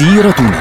سيرتنا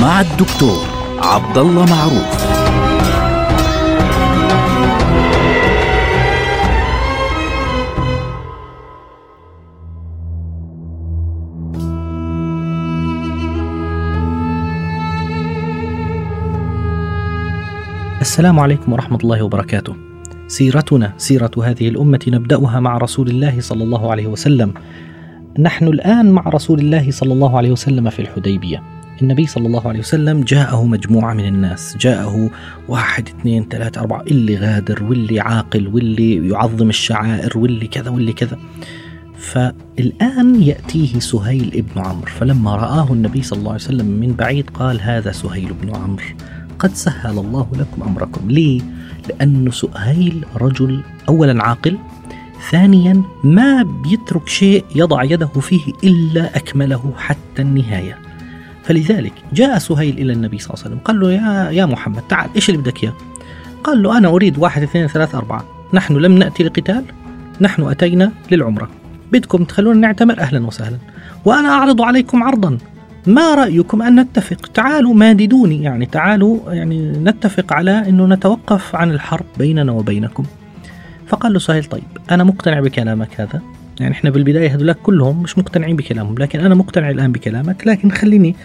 مع الدكتور عبد الله معروف السلام عليكم ورحمة الله وبركاته. سيرتنا سيرة هذه الأمة نبدأها مع رسول الله صلى الله عليه وسلم. نحن الآن مع رسول الله صلى الله عليه وسلم في الحديبية. النبي صلى الله عليه وسلم جاءه مجموعة من الناس جاءه واحد اثنين ثلاثة أربعة اللي غادر واللي عاقل واللي يعظم الشعائر واللي كذا واللي كذا فالآن يأتيه سهيل ابن عمرو فلما رآه النبي صلى الله عليه وسلم من بعيد قال هذا سهيل بن عمرو قد سهل الله لكم أمركم، ليه؟ لأنه سهيل رجل اولا عاقل، ثانيا ما بيترك شيء يضع يده فيه إلا أكمله حتى النهاية. فلذلك جاء سهيل إلى النبي صلى الله عليه وسلم، قال له يا يا محمد تعال إيش اللي بدك إياه؟ قال له أنا أريد واحد اثنين ثلاثة أربعة، نحن لم نأتي لقتال، نحن أتينا للعمرة، بدكم تخلونا نعتمر أهلا وسهلا، وأنا أعرض عليكم عرضا. ما رأيكم أن نتفق؟ تعالوا ماددوني. يعني تعالوا يعني نتفق على أنه نتوقف عن الحرب بيننا وبينكم. فقال له سهيل طيب أنا مقتنع بكلامك هذا. يعني إحنا بالبداية هذولاك كلهم مش مقتنعين بكلامهم لكن أنا مقتنع الآن بكلامك لكن خليني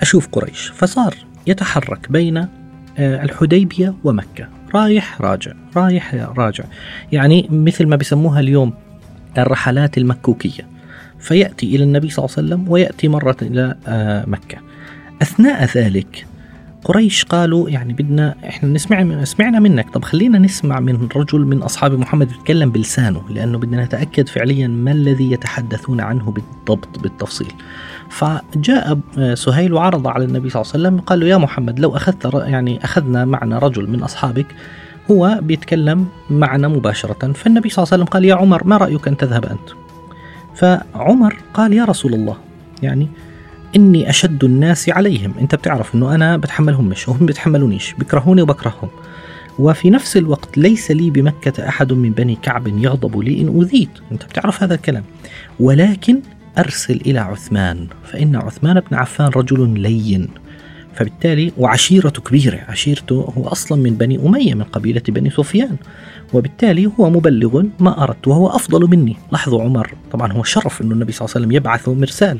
أشوف قريش. فصار يتحرك بين آه، الحديبية ومكة. رايح راجع. رايح راجع. يعني مثل ما بيسموها اليوم الرحلات المكوكية. فيأتي إلى النبي صلى الله عليه وسلم ويأتي مرة إلى آه، مكة. أثناء ذلك قريش قالوا يعني بدنا إحنا نسمع سمعنا منك طب خلينا نسمع من رجل من أصحاب محمد يتكلم بلسانه لأنه بدنا نتأكد فعليا ما الذي يتحدثون عنه بالضبط بالتفصيل. فجاء آه، سهيل وعرض على النبي صلى الله عليه وسلم قال له يا محمد لو أخذت يعني أخذنا معنا رجل من أصحابك هو بيتكلم معنا مباشرة فالنبي صلى الله عليه وسلم قال يا عمر ما رأيك أن تذهب أنت؟ فعمر قال يا رسول الله يعني إني أشد الناس عليهم. أنت بتعرف أنه أنا بتحملهم مش وهم بيتحملونيش بكرهوني وبكرههم. وفي نفس الوقت ليس لي بمكة أحد من بني كعب يغضب لي إن أوذيت أنت بتعرف هذا الكلام. ولكن أرسل إلى عثمان فإن عثمان بن عفان رجل لين. فبالتالي وعشيرته كبيرة. عشيرته هو أصلا من بني أمية من قبيلة بني سفيان. وبالتالي هو مبلغ ما أردت وهو أفضل مني. لاحظوا عمر. طبعا هو شرف أنه النبي صلى الله عليه وسلم يبعث مرسال.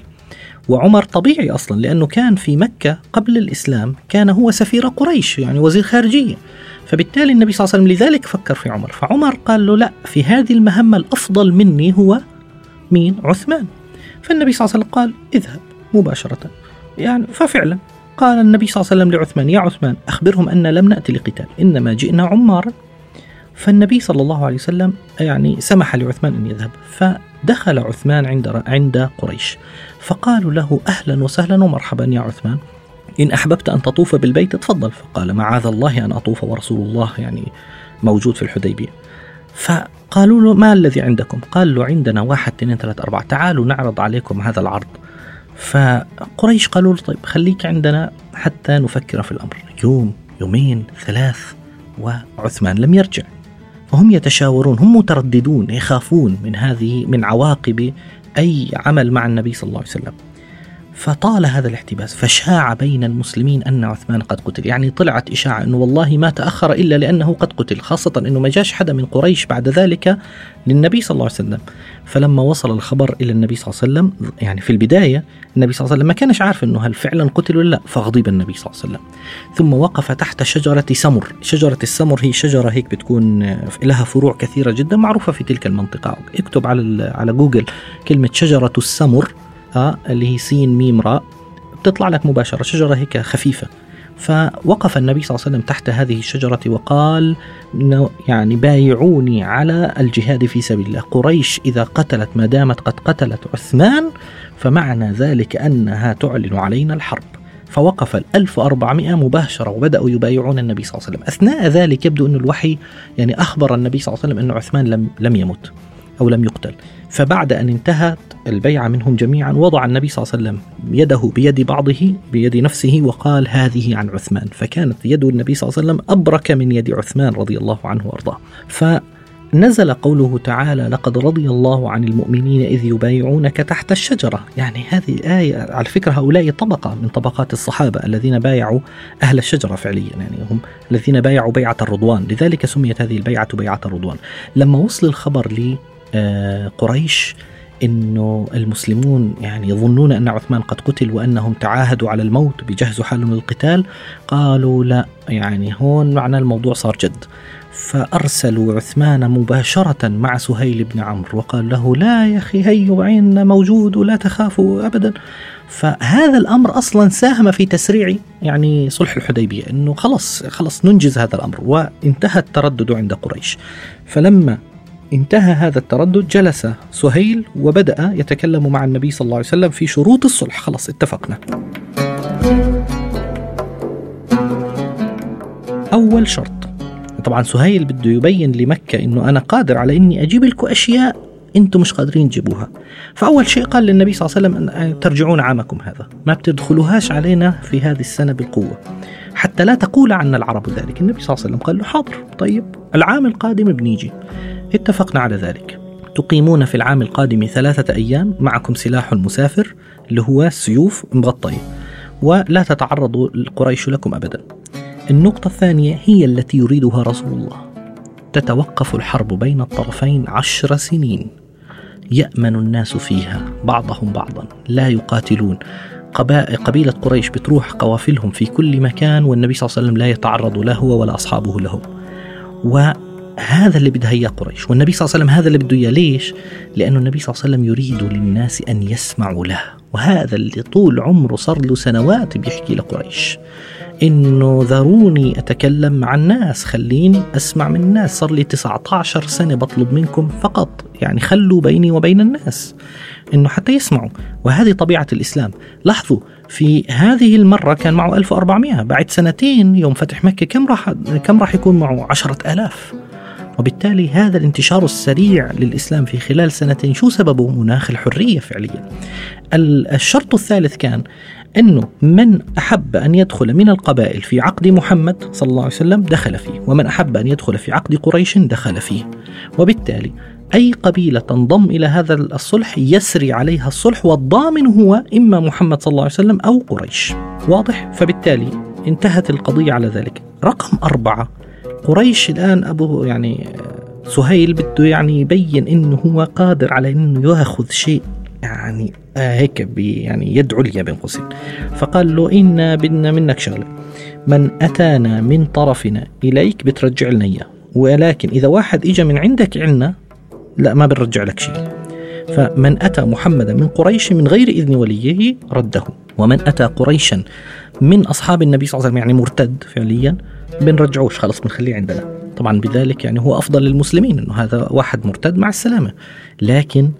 وعمر طبيعي أصلا لأنه كان في مكة قبل الإسلام كان هو سفير قريش يعني وزير خارجية. فبالتالي النبي صلى الله عليه وسلم لذلك فكر في عمر. فعمر قال له لا في هذه المهمة الأفضل مني هو مين؟ عثمان. فالنبي صلى الله عليه وسلم قال اذهب مباشرة. يعني ففعلا قال النبي صلى الله عليه وسلم لعثمان يا عثمان أخبرهم أن لم نأتي لقتال إنما جئنا عمارا. فالنبي صلى الله عليه وسلم يعني سمح لعثمان أن يذهب. فدخل عثمان عند عند قريش. فقالوا له أهلا وسهلا ومرحبا يا عثمان. إن أحببت أن تطوف بالبيت تفضل. فقال معاذ الله أن أطوف ورسول الله يعني موجود في الحديبية. فقالوا له ما الذي عندكم؟ قال له عندنا واحد اثنين ثلاثة أربعة. تعالوا نعرض عليكم هذا العرض. فقريش قالوا له طيب خليك عندنا حتى نفكر في الأمر. يوم يومين ثلاث وعثمان لم يرجع. فهم يتشاورون هم مترددون يخافون من هذه من عواقب أي عمل مع النبي صلى الله عليه وسلم. فطال هذا الاحتباس فشاع بين المسلمين أن عثمان قد قتل. يعني طلعت إشاعة أنه والله ما تأخر إلا لأنه قد قتل خاصة أنه ما جاش حدا من قريش بعد ذلك للنبي صلى الله عليه وسلم. فلما وصل الخبر إلى النبي صلى الله عليه وسلم يعني في البداية النبي صلى الله عليه وسلم ما كانش عارف أنه هل فعلا قتل ولا لا فغضب النبي صلى الله عليه وسلم. ثم وقف تحت شجرة سمر. شجرة السمر هي شجرة هيك بتكون لها فروع كثيرة جدا معروفة في تلك المنطقة. اكتب على على جوجل كلمة شجرة السمر. اللي هي سين ميم راء بتطلع لك مباشرة شجرة هيك خفيفة. فوقف النبي صلى الله عليه وسلم تحت هذه الشجرة وقال يعني بايعوني على الجهاد في سبيل الله. قريش إذا قتلت ما دامت قد قتلت عثمان فمعنى ذلك أنها تعلن علينا الحرب. فوقف ال 1400 مباشرة وبدأوا يبايعون النبي صلى الله عليه وسلم. أثناء ذلك يبدو أن الوحي يعني أخبر النبي صلى الله عليه وسلم أن عثمان لم, لم يمت. أو لم يقتل. فبعد أن انتهت البيعة منهم جميعا وضع النبي صلى الله عليه وسلم يده بيد بعضه بيد نفسه وقال هذه عن عثمان. فكانت يد النبي صلى الله عليه وسلم أبرك من يد عثمان رضي الله عنه وأرضاه. نزل قوله تعالى لقد رضي الله عن المؤمنين إذ يبايعونك تحت الشجرة. يعني هذه آية على فكرة هؤلاء طبقة من طبقات الصحابة الذين بايعوا أهل الشجرة فعليا. يعني هم الذين بايعوا بيعة الرضوان. لذلك سميت هذه البيعة بيعة الرضوان. لما وصل الخبر لقريش إنه المسلمون يعني يظنون أن عثمان قد قتل وأنهم تعاهدوا على الموت بيجهزوا حالهم للقتال قالوا لا يعني هون معنى الموضوع صار جد. فأرسلوا عثمان مباشرة مع سهيل بن عمرو وقال له لا يا أخي هيو عين موجود ولا تخافوا أبدا. فهذا الأمر أصلا ساهم في تسريع يعني صلح الحديبية أنه خلص خلص ننجز هذا الأمر وانتهى التردد عند قريش. فلما انتهى هذا التردد جلس سهيل وبدأ يتكلم مع النبي صلى الله عليه وسلم في شروط الصلح. خلاص اتفقنا. أول شرط. طبعا سهيل بده يبين لمكة إنه أنا قادر على إني أجيب لكم أشياء أنتم مش قادرين تجيبوها. فأول شيء قال للنبي صلى الله عليه وسلم أن ترجعون عامكم هذا. ما بتدخلوهاش علينا في هذه السنة بالقوة. حتى لا تقول عنا العرب ذلك. النبي صلى الله عليه وسلم قال له حاضر طيب العام القادم بنيجي. اتفقنا على ذلك. تقيمون في العام القادم ثلاثة أيام معكم سلاح المسافر اللي هو سيوف مغطية ولا تتعرضوا قريش لكم أبدا. النقطة الثانية هي التي يريدها رسول الله. تتوقف الحرب بين الطرفين عشر سنين. يأمن الناس فيها بعضهم بعضا. لا يقاتلون. قبيلة قريش بتروح قوافلهم في كل مكان والنبي صلى الله عليه وسلم لا يتعرض له هو ولا أصحابه لهم وهذا اللي بدها إياه قريش. والنبي صلى الله عليه وسلم هذا اللي بده إياه. ليش؟ لأنه النبي صلى الله عليه وسلم يريد للناس أن يسمعوا له. وهذا اللي طول عمره صار له سنوات بيحكي لقريش. إنه ذروني أتكلم مع الناس خليني أسمع من الناس. صار لي 19 سنة بطلب منكم فقط. يعني خلوا بيني وبين الناس. إنه حتى يسمعوا. وهذه طبيعة الإسلام. لاحظوا في هذه المرة كان معه 1400 بعد سنتين يوم فتح مكة كم راح كم راح يكون معه؟ 10000 وبالتالي هذا الانتشار السريع للإسلام في خلال سنتين شو سببه؟ مناخ الحرية فعليا. الشرط الثالث كان أنه من أحب أن يدخل من القبائل في عقد محمد صلى الله عليه وسلم دخل فيه. ومن أحب أن يدخل في عقد قريش دخل فيه. وبالتالي أي قبيلة تنضم إلى هذا الصلح يسري عليها الصلح والضامن هو إما محمد صلى الله عليه وسلم أو قريش. واضح؟ فبالتالي انتهت القضية على ذلك. رقم أربعة قريش الآن أبو يعني سهيل بده يعني يبين انه هو قادر على إنه يأخذ شيء يعني هيك يعني يد عليا بين قوسين. فقال له إنا بدنا منك شغلة. من أتانا من طرفنا إليك بترجع لنا إياه. ولكن إذا واحد إجا من عندك عنا لا ما بنرجع لك شيء. فمن أتى محمدا من قريش من غير إذن وليه رده. ومن أتى قريشا من أصحاب النبي صلى الله عليه وسلم يعني مرتد فعليا بنرجعوش خلص بنخليه عندنا. طبعا بذلك يعني هو أفضل للمسلمين أنه هذا واحد مرتد مع السلامة. لكن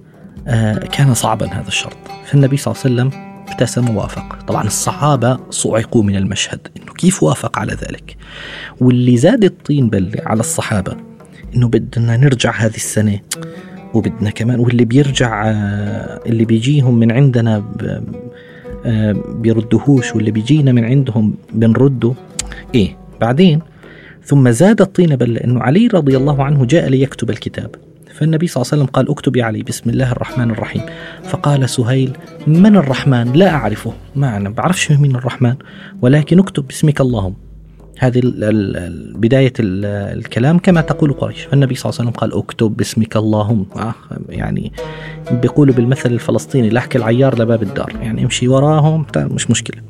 آه، كان صعبا هذا الشرط. فالنبي صلى الله عليه وسلم ابتسم ووافق. طبعا الصحابة صعقوا من المشهد إنه كيف وافق على ذلك؟ واللي زاد الطين بلة على الصحابة إنه بدنا نرجع هذه السنة. وبدنا كمان واللي بيرجع آه، اللي بيجيهم من عندنا آه، بيردهوش واللي بيجينا من عندهم بنرده. إيه بعدين ثم زاد الطين بلة انه علي رضي الله عنه جاء ليكتب الكتاب. فالنبي صلى الله عليه وسلم قال اكتب يا علي بسم الله الرحمن الرحيم. فقال سهيل من الرحمن؟ لا أعرفه. ما أنا بعرفش مين الرحمن ولكن اكتب باسمك اللهم. هذه بداية الكلام كما تقول قريش. فالنبي صلى الله عليه وسلم قال اكتب باسمك اللهم. آه يعني بيقولوا بالمثل الفلسطيني لحك العيار لباب الدار. يعني امشي وراهم مش مشكلة.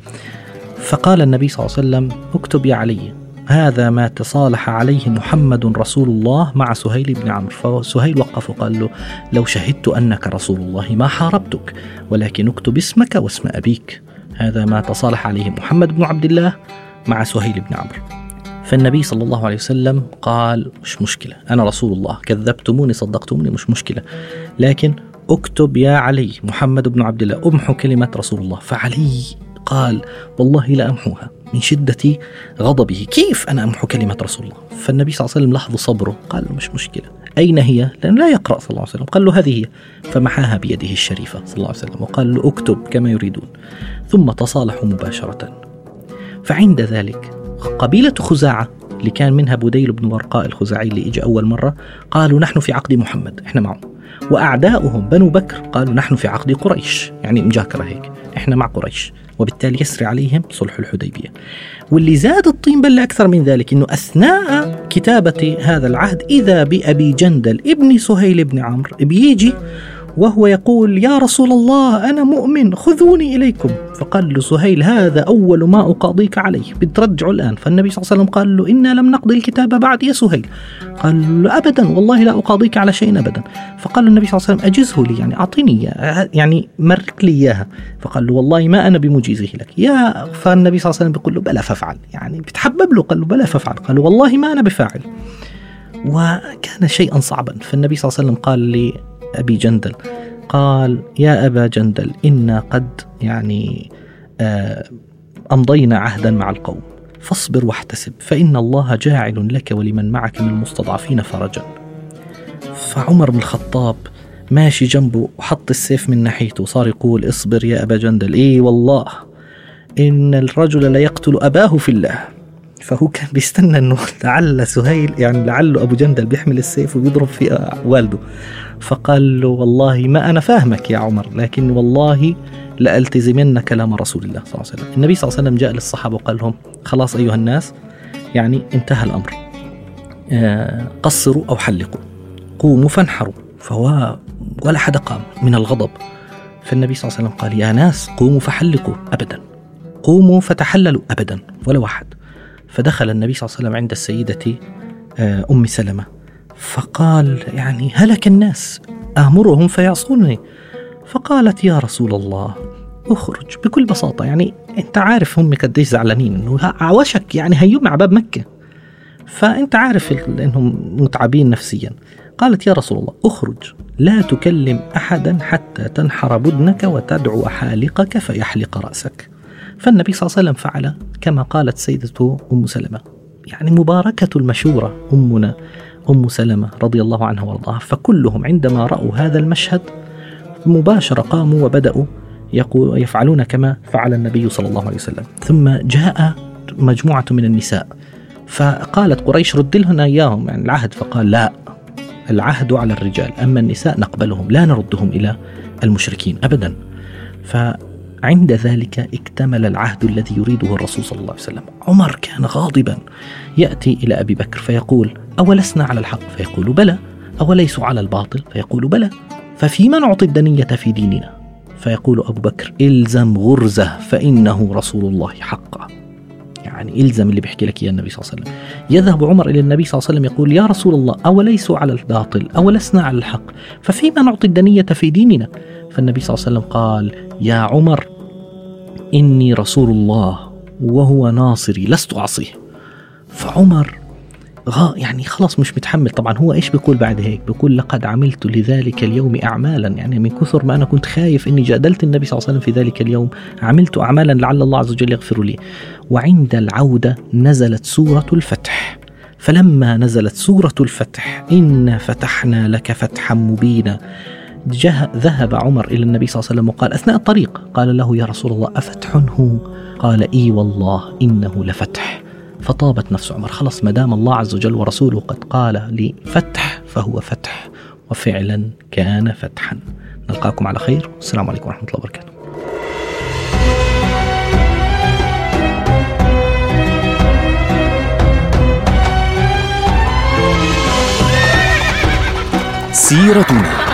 فقال النبي صلى الله عليه وسلم اكتب يا علي هذا ما تصالح عليه محمد رسول الله مع سهيل بن عمرو. فسهيل وقف وقال له لو شهدت أنك رسول الله ما حاربتك ولكن اكتب اسمك واسم أبيك. هذا ما تصالح عليه محمد بن عبد الله مع سهيل بن عمرو. فالنبي صلى الله عليه وسلم قال مش مشكلة أنا رسول الله كذبتموني صدقتموني مش مشكلة لكن اكتب يا علي محمد بن عبد الله أمحو كلمة رسول الله. فعلي قال والله لا أمحوها من شدة غضبه كيف أنا أمحو كلمة رسول الله؟ فالنبي صلى الله عليه وسلم لاحظ صبره قال مش مشكلة أين هي؟ لأن لا يقرأ صلى الله عليه وسلم قال له هذه هي. فمحاها بيده الشريفة صلى الله عليه وسلم وقال له أكتب كما يريدون. ثم تصالحوا مباشرة. فعند ذلك قبيلة خزاعة اللي كان منها بديل بن ورقاء الخزاعي اللي اجى أول مرة قالوا نحن في عقد محمد إحنا معه. وأعداؤهم بنو بكر قالوا نحن في عقد قريش. يعني مجاكره هيك إحنا مع قريش. وبالتالي يسري عليهم صلح الحديبية. واللي زاد الطين بلة أكثر من ذلك أنه أثناء كتابة هذا العهد إذا بأبي جندل ابن سهيل بن عمرو بيجي وهو يقول يا رسول الله أنا مؤمن خذوني إليكم. فقال له سهيل هذا أول ما أقاضيك عليه. بترجعه الآن. فالنبي صلى الله عليه وسلم قال له إنا لم نقضي الكتاب بعد. يا سهيل. قال له أبدا والله لا أقاضيك على شيء أبدا. فقال له النبي صلى الله عليه وسلم أجزه لي يعني أعطيني يعني مرك لي إياها. فقال له والله ما أنا بمجيزه لك. يا فالنبي صلى الله عليه وسلم بيقول له بلا فافعل. يعني بتحبب له قال له بلا فافعل. قال له والله ما أنا بفاعل. وكان شيئا صعبا. فالنبي صلى الله عليه وسلم قال لي أبي جندل. قال يا أبا جندل إنا قد يعني آه، أمضينا عهدا مع القوم. فاصبر واحتسب فإن الله جاعل لك ولمن معك من المستضعفين فرجا. فعمر بن الخطاب ماشي جنبه وحط السيف من ناحيته وصار يقول اصبر يا أبا جندل. إيه والله إن الرجل لا يقتل أباه في الله. فهو كان بيستنى إنه لعل سهيل يعني لعله أبو جندل بيحمل السيف وبيضرب في والده. فقال له والله ما أنا فاهمك يا عمر لكن والله لألتزمن كلام رسول الله صلى الله عليه وسلم. النبي صلى الله عليه وسلم جاء للصحابة وقال لهم خلاص أيها الناس يعني انتهى الأمر. آه، قصروا أو حلقوا. قوموا فانحروا. فهو ولا حدا قام من الغضب. فالنبي صلى الله عليه وسلم قال يا ناس قوموا فحلقوا أبدا. قوموا فتحللوا أبدا ولا واحد. فدخل النبي صلى الله عليه وسلم عند السيدة آه، أم سلمة. فقال يعني هلك الناس آمرهم فيعصونني. فقالت يا رسول الله اخرج بكل بساطة. يعني أنت عارف هم قديش زعلانين إنه عوشك يعني هيوم على باب مكة. فأنت عارف إنهم متعبين نفسيا. قالت يا رسول الله اخرج. لا تكلم احدا حتى تنحر بدنك وتدعو حالقك فيحلق رأسك. فالنبي صلى الله عليه وسلم فعل كما قالت سيدته أم سلمة. يعني مباركة المشوره أمنا أم سلمة رضي الله عنها وارضاها. فكلهم عندما رأوا هذا المشهد مباشرة قاموا وبدأوا يفعلون كما فعل النبي صلى الله عليه وسلم. ثم جاء مجموعة من النساء. فقالت قريش رد لنا إياهم يعني العهد. فقال لا العهد على الرجال. أما النساء نقبلهم لا نردهم إلى المشركين أبدا. فعند ذلك اكتمل العهد الذي يريده الرسول صلى الله عليه وسلم. عمر كان غاضبا. يأتي إلى أبي بكر فيقول أولسنا على الحق؟ فيقول بلى. أوليسوا على الباطل؟ فيقول بلى. ففيما نعطي الدنية في ديننا؟ فيقول أبو بكر إلزم غرزة فإنه رسول الله حقا. يعني إلزم اللي بيحكي لك يا النبي صلى الله عليه وسلم. يذهب عمر إلى النبي صلى الله عليه وسلم يقول يا رسول الله أوليسوا على الباطل؟ أولسنا على الحق. ففيما نعطي الدنية في ديننا؟ فالنبي صلى الله عليه وسلم قال يا عمر إني رسول الله وهو ناصري لست أعصيه. فعمر غا يعني خلاص مش متحمل. طبعا هو إيش بيقول بعد هيك؟ بيقول لقد عملت لذلك اليوم اعمالا. يعني من كثر ما أنا كنت خايف إني جادلت النبي صلى الله عليه وسلم في ذلك اليوم عملت اعمالا لعل الله عز وجل يغفر لي. وعند العودة نزلت سورة الفتح. فلما نزلت سورة الفتح انا فتحنا لك فتحا مبينا. ذهب عمر إلى النبي صلى الله عليه وسلم وقال أثناء الطريق قال له يا رسول الله افتح هو قال إي والله إنه لفتح. فطابت نفس عمر خلص ما دام الله عز وجل ورسوله قد قال لي فتح فهو فتح. وفعلا كان فتحا. نلقاكم على خير. والسلام عليكم ورحمة الله وبركاته. سيرتنا.